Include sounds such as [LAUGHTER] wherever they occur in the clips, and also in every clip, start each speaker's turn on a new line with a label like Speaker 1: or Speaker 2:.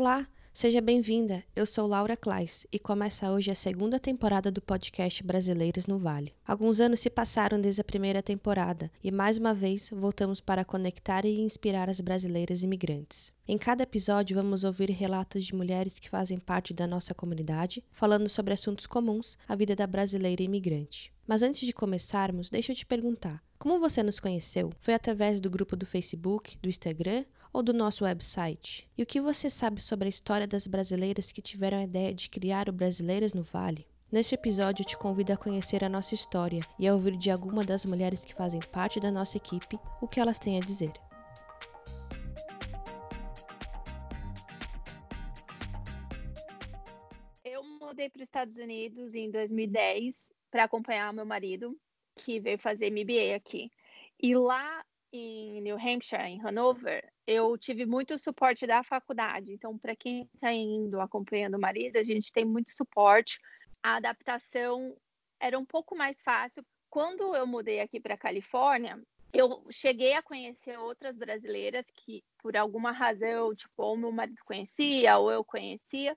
Speaker 1: Olá, seja bem-vinda. Eu sou Laura Klais e começa hoje a segunda temporada do podcast Brasileiras no Vale. Alguns anos se passaram desde a primeira temporada e mais uma vez voltamos para conectar e inspirar as brasileiras imigrantes. Em cada episódio vamos ouvir relatos de mulheres que fazem parte da nossa comunidade, falando sobre assuntos comuns à vida da brasileira imigrante. Mas antes de começarmos, deixa eu te perguntar: como você nos conheceu? Foi através do grupo do Facebook, do Instagram ou do nosso website? E o que você sabe sobre a história das brasileiras que tiveram a ideia de criar o Brasileiras no Vale? Neste episódio, eu te convido a conhecer a nossa história e a ouvir de alguma das mulheres que fazem parte da nossa equipe o que elas têm a dizer.
Speaker 2: Eu mudei para os Estados Unidos em 2010 para acompanhar meu marido, que veio fazer MBA aqui. E lá em New Hampshire, em Hanover, eu tive muito suporte da faculdade. Então, para quem está indo acompanhando o marido, a gente tem muito suporte. A adaptação era um pouco mais fácil. Quando eu mudei aqui para Califórnia, eu cheguei a conhecer outras brasileiras que, por alguma razão, tipo, ou meu marido conhecia, ou eu conhecia.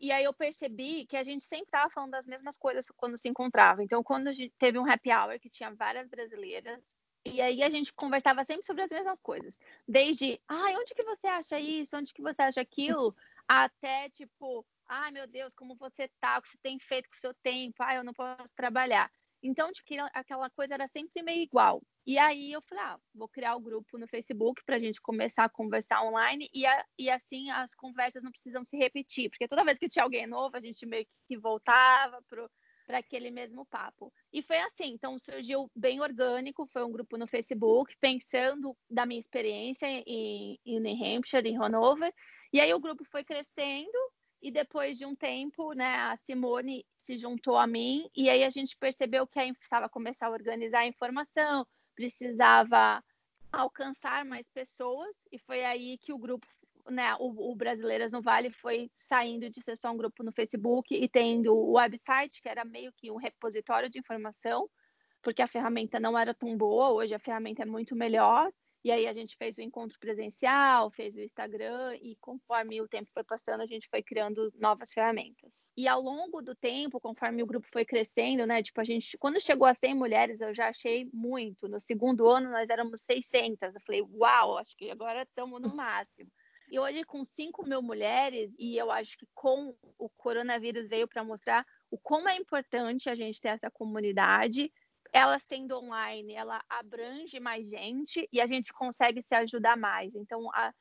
Speaker 2: E aí eu percebi que a gente sempre estava falando das mesmas coisas quando se encontrava. Então, quando teve um happy hour que tinha várias brasileiras, e aí a gente conversava sempre sobre as mesmas coisas. Desde, ai, onde que você acha isso? Onde que você acha aquilo? Até, tipo, ai, meu Deus, como você tá? O que você tem feito com o seu tempo? Ai, eu não posso trabalhar. Então, aquela coisa era sempre meio igual. E aí eu falei, ah, vou criar o um grupo no Facebook para a gente começar a conversar online e, a, e assim as conversas não precisam se repetir, porque toda vez que tinha alguém novo, a gente meio que voltava pro para aquele mesmo papo. E foi assim, então surgiu bem orgânico, foi um grupo no Facebook, pensando da minha experiência em, em New Hampshire, em Hanover, e aí o grupo foi crescendo, e depois de um tempo, né, a Simone se juntou a mim, e aí a gente percebeu que aí precisava começar a organizar a informação, precisava alcançar mais pessoas, e foi aí que o grupo né, o, o, Brasileiras no Vale foi saindo de ser só um grupo no Facebook e tendo o website, que era meio que um repositório de informação, porque a ferramenta não era tão boa, hoje a ferramenta é muito melhor. E aí a gente fez o encontro presencial, fez o Instagram e conforme o tempo foi passando, a gente foi criando novas ferramentas. E ao longo do tempo, conforme o grupo foi crescendo, né, tipo a gente, quando chegou a 100 mulheres, eu já achei muito. No segundo ano nós éramos 600. Eu falei, uau, acho que agora estamos no máximo. E hoje, com 5 mil mulheres, e eu acho que com o coronavírus veio para mostrar o como é importante a gente ter essa comunidade. Ela sendo online, ela abrange mais gente e a gente consegue se ajudar mais. Então, a,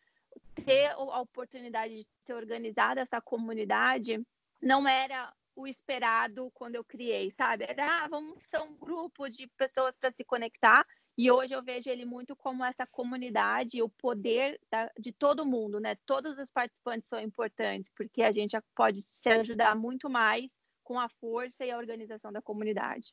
Speaker 2: ter a oportunidade de ter organizado essa comunidade não era o esperado quando eu criei, sabe? Era, ah, vamos ser um grupo de pessoas para se conectar e hoje eu vejo ele muito como essa comunidade, o poder da, de todo mundo, né? Todos os participantes são importantes, porque a gente pode se ajudar muito mais com a força e a organização da comunidade.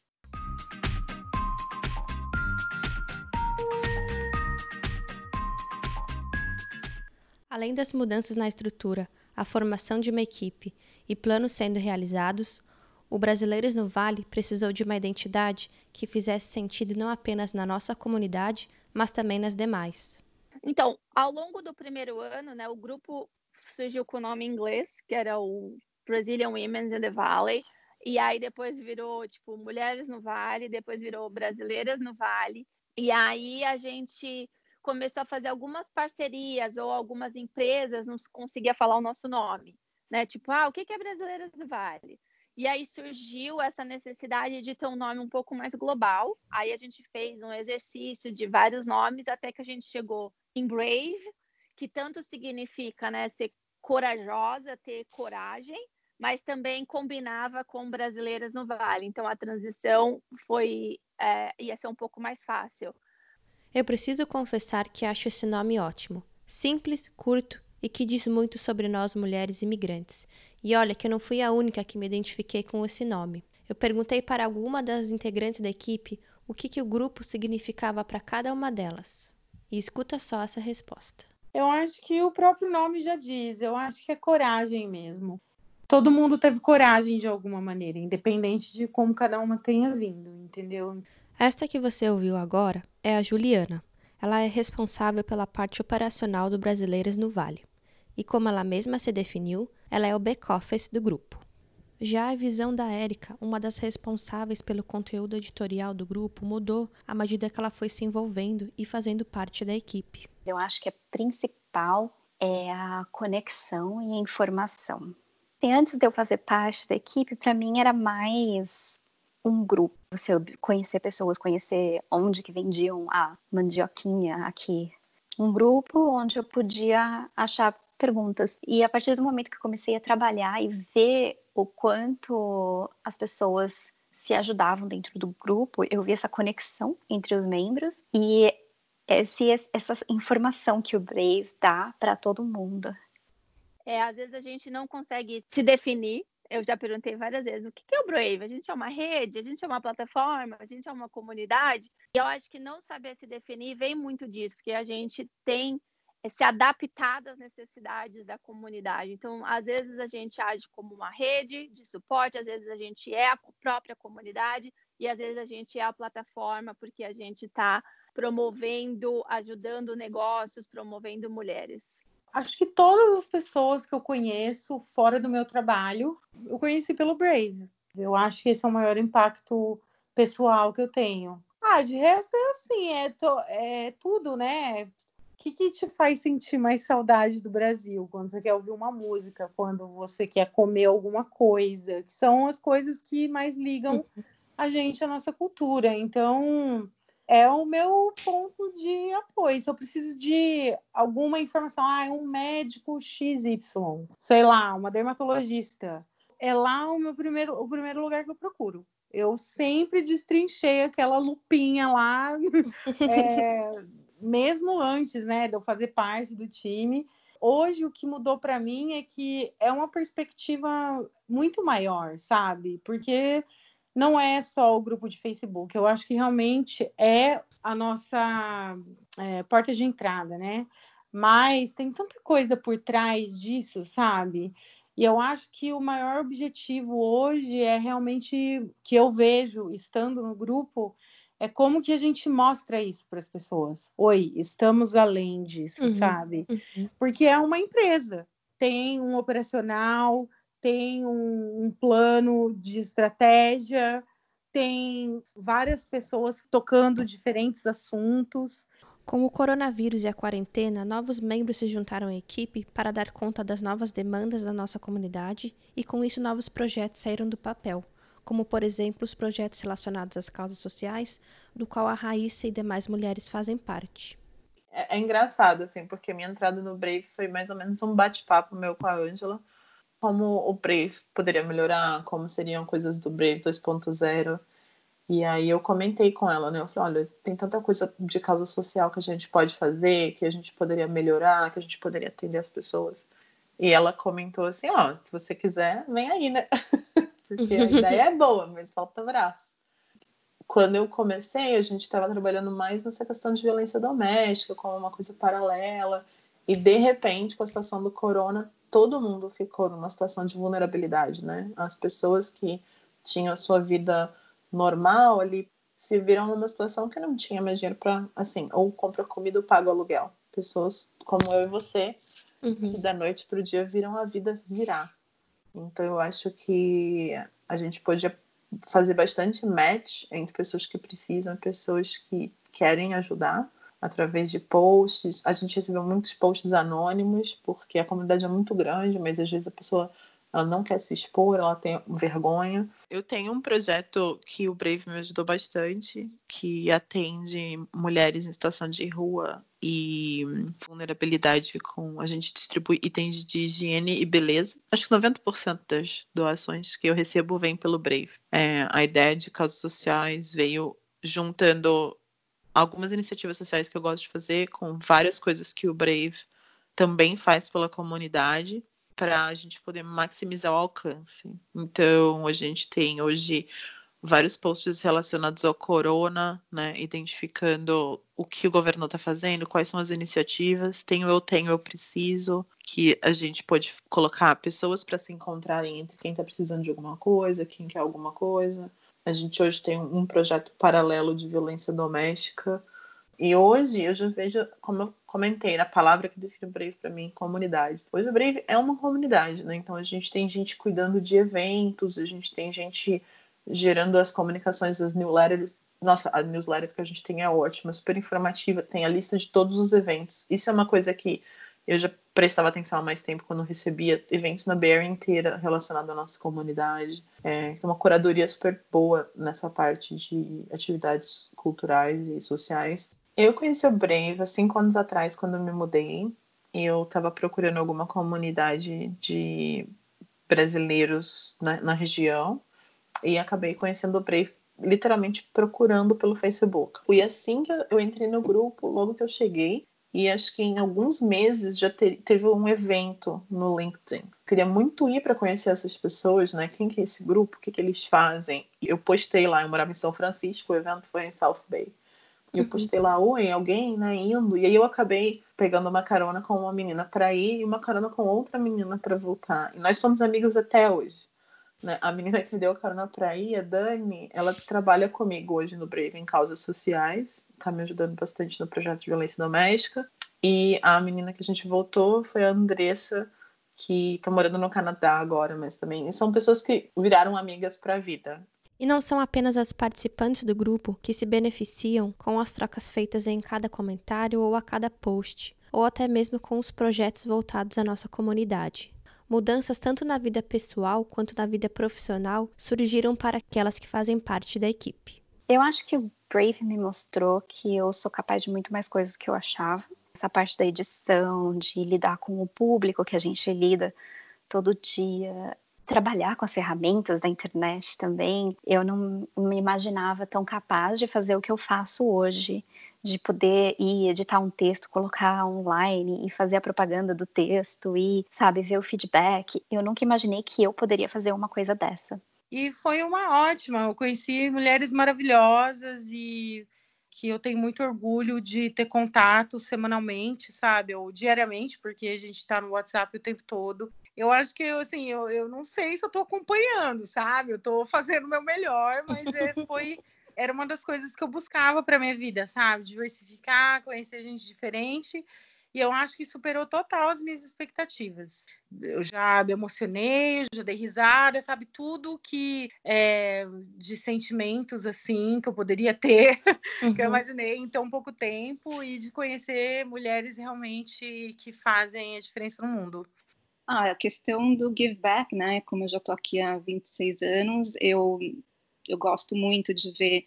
Speaker 1: Além das mudanças na estrutura, a formação de uma equipe e planos sendo realizados, o Brasileiros no Vale precisou de uma identidade que fizesse sentido não apenas na nossa comunidade, mas também nas demais.
Speaker 2: Então, ao longo do primeiro ano, né, o grupo surgiu com o nome inglês, que era o Brazilian Women in the Valley, e aí depois virou, tipo, Mulheres no Vale, depois virou Brasileiras no Vale, e aí a gente começou a fazer algumas parcerias ou algumas empresas não conseguia falar o nosso nome, né? Tipo, ah, o que é Brasileiras do Vale? E aí surgiu essa necessidade de ter um nome um pouco mais global. Aí a gente fez um exercício de vários nomes até que a gente chegou em Brave, que tanto significa, né, ser corajosa, ter coragem, mas também combinava com brasileiras no Vale. Então a transição foi é, ia ser um pouco mais fácil.
Speaker 1: Eu preciso confessar que acho esse nome ótimo, simples, curto e que diz muito sobre nós mulheres imigrantes. E olha que eu não fui a única que me identifiquei com esse nome. Eu perguntei para alguma das integrantes da equipe o que, que o grupo significava para cada uma delas. E escuta só essa resposta.
Speaker 3: Eu acho que o próprio nome já diz, eu acho que é coragem mesmo. Todo mundo teve coragem de alguma maneira, independente de como cada uma tenha vindo, entendeu?
Speaker 1: Esta que você ouviu agora é a Juliana. Ela é responsável pela parte operacional do Brasileiras no Vale. E como ela mesma se definiu, ela é o back-office do grupo. Já a visão da Érica, uma das responsáveis pelo conteúdo editorial do grupo, mudou à medida que ela foi se envolvendo e fazendo parte da equipe.
Speaker 4: Eu acho que a principal é a conexão e a informação. Antes de eu fazer parte da equipe, para mim era mais um grupo, você conhecer pessoas, conhecer onde que vendiam a mandioquinha aqui. Um grupo onde eu podia achar perguntas. E a partir do momento que eu comecei a trabalhar e ver o quanto as pessoas se ajudavam dentro do grupo, eu vi essa conexão entre os membros e esse, essa informação que o Brave dá para todo mundo.
Speaker 2: É, às vezes a gente não consegue se definir. Eu já perguntei várias vezes o que é o Brave? A gente é uma rede, a gente é uma plataforma, a gente é uma comunidade. E eu acho que não saber se definir vem muito disso, porque a gente tem é se adaptar às necessidades da comunidade. Então, às vezes a gente age como uma rede de suporte, às vezes a gente é a própria comunidade e às vezes a gente é a plataforma porque a gente está promovendo, ajudando negócios, promovendo mulheres.
Speaker 3: Acho que todas as pessoas que eu conheço fora do meu trabalho, eu conheci pelo Brave. Eu acho que esse é o maior impacto pessoal que eu tenho. Ah, de resto é assim, é, to, é tudo, né? que, que te faz sentir mais saudade do Brasil? Quando você quer ouvir uma música, quando você quer comer alguma coisa, que são as coisas que mais ligam uhum. a gente à nossa cultura. Então, é o meu ponto de apoio. Se eu preciso de alguma informação, ah, um médico XY, sei lá, uma dermatologista, é lá o meu primeiro, o primeiro lugar que eu procuro. Eu sempre destrinchei aquela lupinha lá. [LAUGHS] é, mesmo antes, né, de eu fazer parte do time. Hoje o que mudou para mim é que é uma perspectiva muito maior, sabe? Porque não é só o grupo de Facebook. Eu acho que realmente é a nossa é, porta de entrada, né? Mas tem tanta coisa por trás disso, sabe? E eu acho que o maior objetivo hoje é realmente que eu vejo estando no grupo é como que a gente mostra isso para as pessoas. Oi, estamos além disso, uhum, sabe? Uhum. Porque é uma empresa, tem um operacional, tem um, um plano de estratégia, tem várias pessoas tocando diferentes assuntos.
Speaker 1: Com o coronavírus e a quarentena, novos membros se juntaram à equipe para dar conta das novas demandas da nossa comunidade e, com isso, novos projetos saíram do papel como por exemplo os projetos relacionados às causas sociais, do qual a Raíssa e demais mulheres fazem parte.
Speaker 5: É, é engraçado, assim, porque minha entrada no Brave foi mais ou menos um bate-papo meu com a Ângela, como o Brave poderia melhorar, como seriam coisas do Brave 2.0. E aí eu comentei com ela, né? Eu falei, olha, tem tanta coisa de causa social que a gente pode fazer, que a gente poderia melhorar, que a gente poderia atender as pessoas. E ela comentou assim, ó, se você quiser, vem aí, né? [LAUGHS] porque a ideia é boa, mas falta braço. Quando eu comecei, a gente estava trabalhando mais nessa questão de violência doméstica, como uma coisa paralela, e de repente, com a situação do corona, todo mundo ficou numa situação de vulnerabilidade, né? As pessoas que tinham a sua vida normal ali se viram numa situação que não tinha mais dinheiro para, assim, ou compra comida ou paga o aluguel. Pessoas como eu e você, uhum. que da noite para o dia viram a vida virar. Então eu acho que a gente podia fazer bastante match entre pessoas que precisam e pessoas que querem ajudar através de posts. A gente recebeu muitos posts anônimos, porque a comunidade é muito grande, mas às vezes a pessoa ela não quer se expor, ela tem vergonha. Eu tenho um projeto que o Brave me ajudou bastante, que atende mulheres em situação de rua e vulnerabilidade com a gente distribui itens de higiene e beleza. Acho que 90% das doações que eu recebo vem pelo Brave. É, a ideia de causas sociais veio juntando algumas iniciativas sociais que eu gosto de fazer com várias coisas que o Brave também faz pela comunidade para a gente poder maximizar o alcance. Então, a gente tem hoje vários posts relacionados ao corona, né, identificando o que o governo está fazendo, quais são as iniciativas. Tenho eu tenho eu preciso, que a gente pode colocar pessoas para se encontrarem entre quem está precisando de alguma coisa, quem quer alguma coisa. A gente hoje tem um projeto paralelo de violência doméstica E hoje eu já vejo, como eu comentei, a palavra que define o Brave para mim, comunidade. Hoje o Brave é uma comunidade, né? Então a gente tem gente cuidando de eventos, a gente tem gente gerando as comunicações, as newsletters. Nossa, a newsletter que a gente tem é ótima, super informativa, tem a lista de todos os eventos. Isso é uma coisa que eu já prestava atenção há mais tempo quando recebia eventos na Bear inteira relacionados à nossa comunidade. É, uma curadoria super boa nessa parte de atividades culturais e sociais. Eu conheci o Brave há cinco anos atrás, quando me mudei. Eu estava procurando alguma comunidade de brasileiros na, na região e acabei conhecendo o Brave literalmente procurando pelo Facebook. E assim que eu entrei no grupo, logo que eu cheguei, e acho que em alguns meses já te, teve um evento no LinkedIn. Queria muito ir para conhecer essas pessoas, né? Quem que é esse grupo? O que, que eles fazem? Eu postei lá, eu morava em São Francisco, o evento foi em South Bay. E eu uhum. postei lá, oi, alguém, né, indo. E aí eu acabei pegando uma carona com uma menina para ir e uma carona com outra menina para voltar. E nós somos amigas até hoje. Né? A menina que me deu a carona para ir, a Dani, ela trabalha comigo hoje no Brave em causas sociais tá me ajudando bastante no projeto de violência doméstica. E a menina que a gente voltou foi a Andressa, que tá morando no Canadá agora, mas também são pessoas que viraram amigas para a vida.
Speaker 1: E não são apenas as participantes do grupo que se beneficiam com as trocas feitas em cada comentário ou a cada post, ou até mesmo com os projetos voltados à nossa comunidade. Mudanças tanto na vida pessoal quanto na vida profissional surgiram para aquelas que fazem parte da equipe.
Speaker 4: Eu acho que o Brave me mostrou que eu sou capaz de muito mais coisas que eu achava. Essa parte da edição, de lidar com o público que a gente lida todo dia, trabalhar com as ferramentas da internet também, eu não me imaginava tão capaz de fazer o que eu faço hoje, de poder ir editar um texto, colocar online e fazer a propaganda do texto e, sabe, ver o feedback. Eu nunca imaginei que eu poderia fazer uma coisa dessa.
Speaker 3: E foi uma ótima. Eu conheci mulheres maravilhosas e que eu tenho muito orgulho de ter contato semanalmente, sabe? Ou diariamente, porque a gente está no WhatsApp o tempo todo. Eu acho que, assim, eu, eu não sei se eu estou acompanhando, sabe? Eu estou fazendo o meu melhor, mas é, foi era uma das coisas que eu buscava para minha vida, sabe? Diversificar, conhecer gente diferente e eu acho que superou total as minhas expectativas. Eu já me emocionei, já dei risada, sabe? Tudo que é, de sentimentos assim que eu poderia ter, uhum. [LAUGHS] que eu uhum. imaginei em tão pouco tempo, e de conhecer mulheres realmente que fazem a diferença no mundo.
Speaker 6: Ah, a questão do give back, né? Como eu já tô aqui há 26 anos, eu, eu gosto muito de ver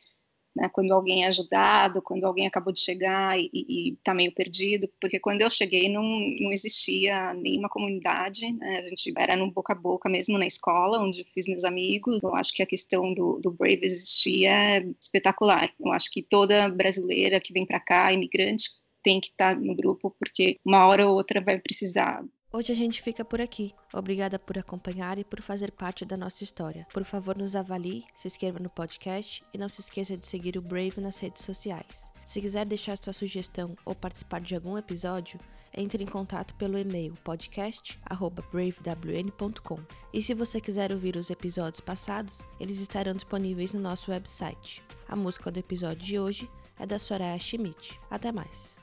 Speaker 6: né, quando alguém é ajudado, quando alguém acabou de chegar e está meio perdido, porque quando eu cheguei não, não existia nenhuma comunidade, né, a gente era no boca a boca mesmo na escola, onde fiz meus amigos, eu acho que a questão do, do Brave existia é espetacular, eu acho que toda brasileira que vem para cá, imigrante, tem que estar tá no grupo, porque uma hora ou outra vai precisar
Speaker 1: Hoje a gente fica por aqui. Obrigada por acompanhar e por fazer parte da nossa história. Por favor, nos avalie, se inscreva no podcast e não se esqueça de seguir o Brave nas redes sociais. Se quiser deixar sua sugestão ou participar de algum episódio, entre em contato pelo e-mail podcast@bravewn.com. E se você quiser ouvir os episódios passados, eles estarão disponíveis no nosso website. A música do episódio de hoje é da Soraya Schmidt. Até mais.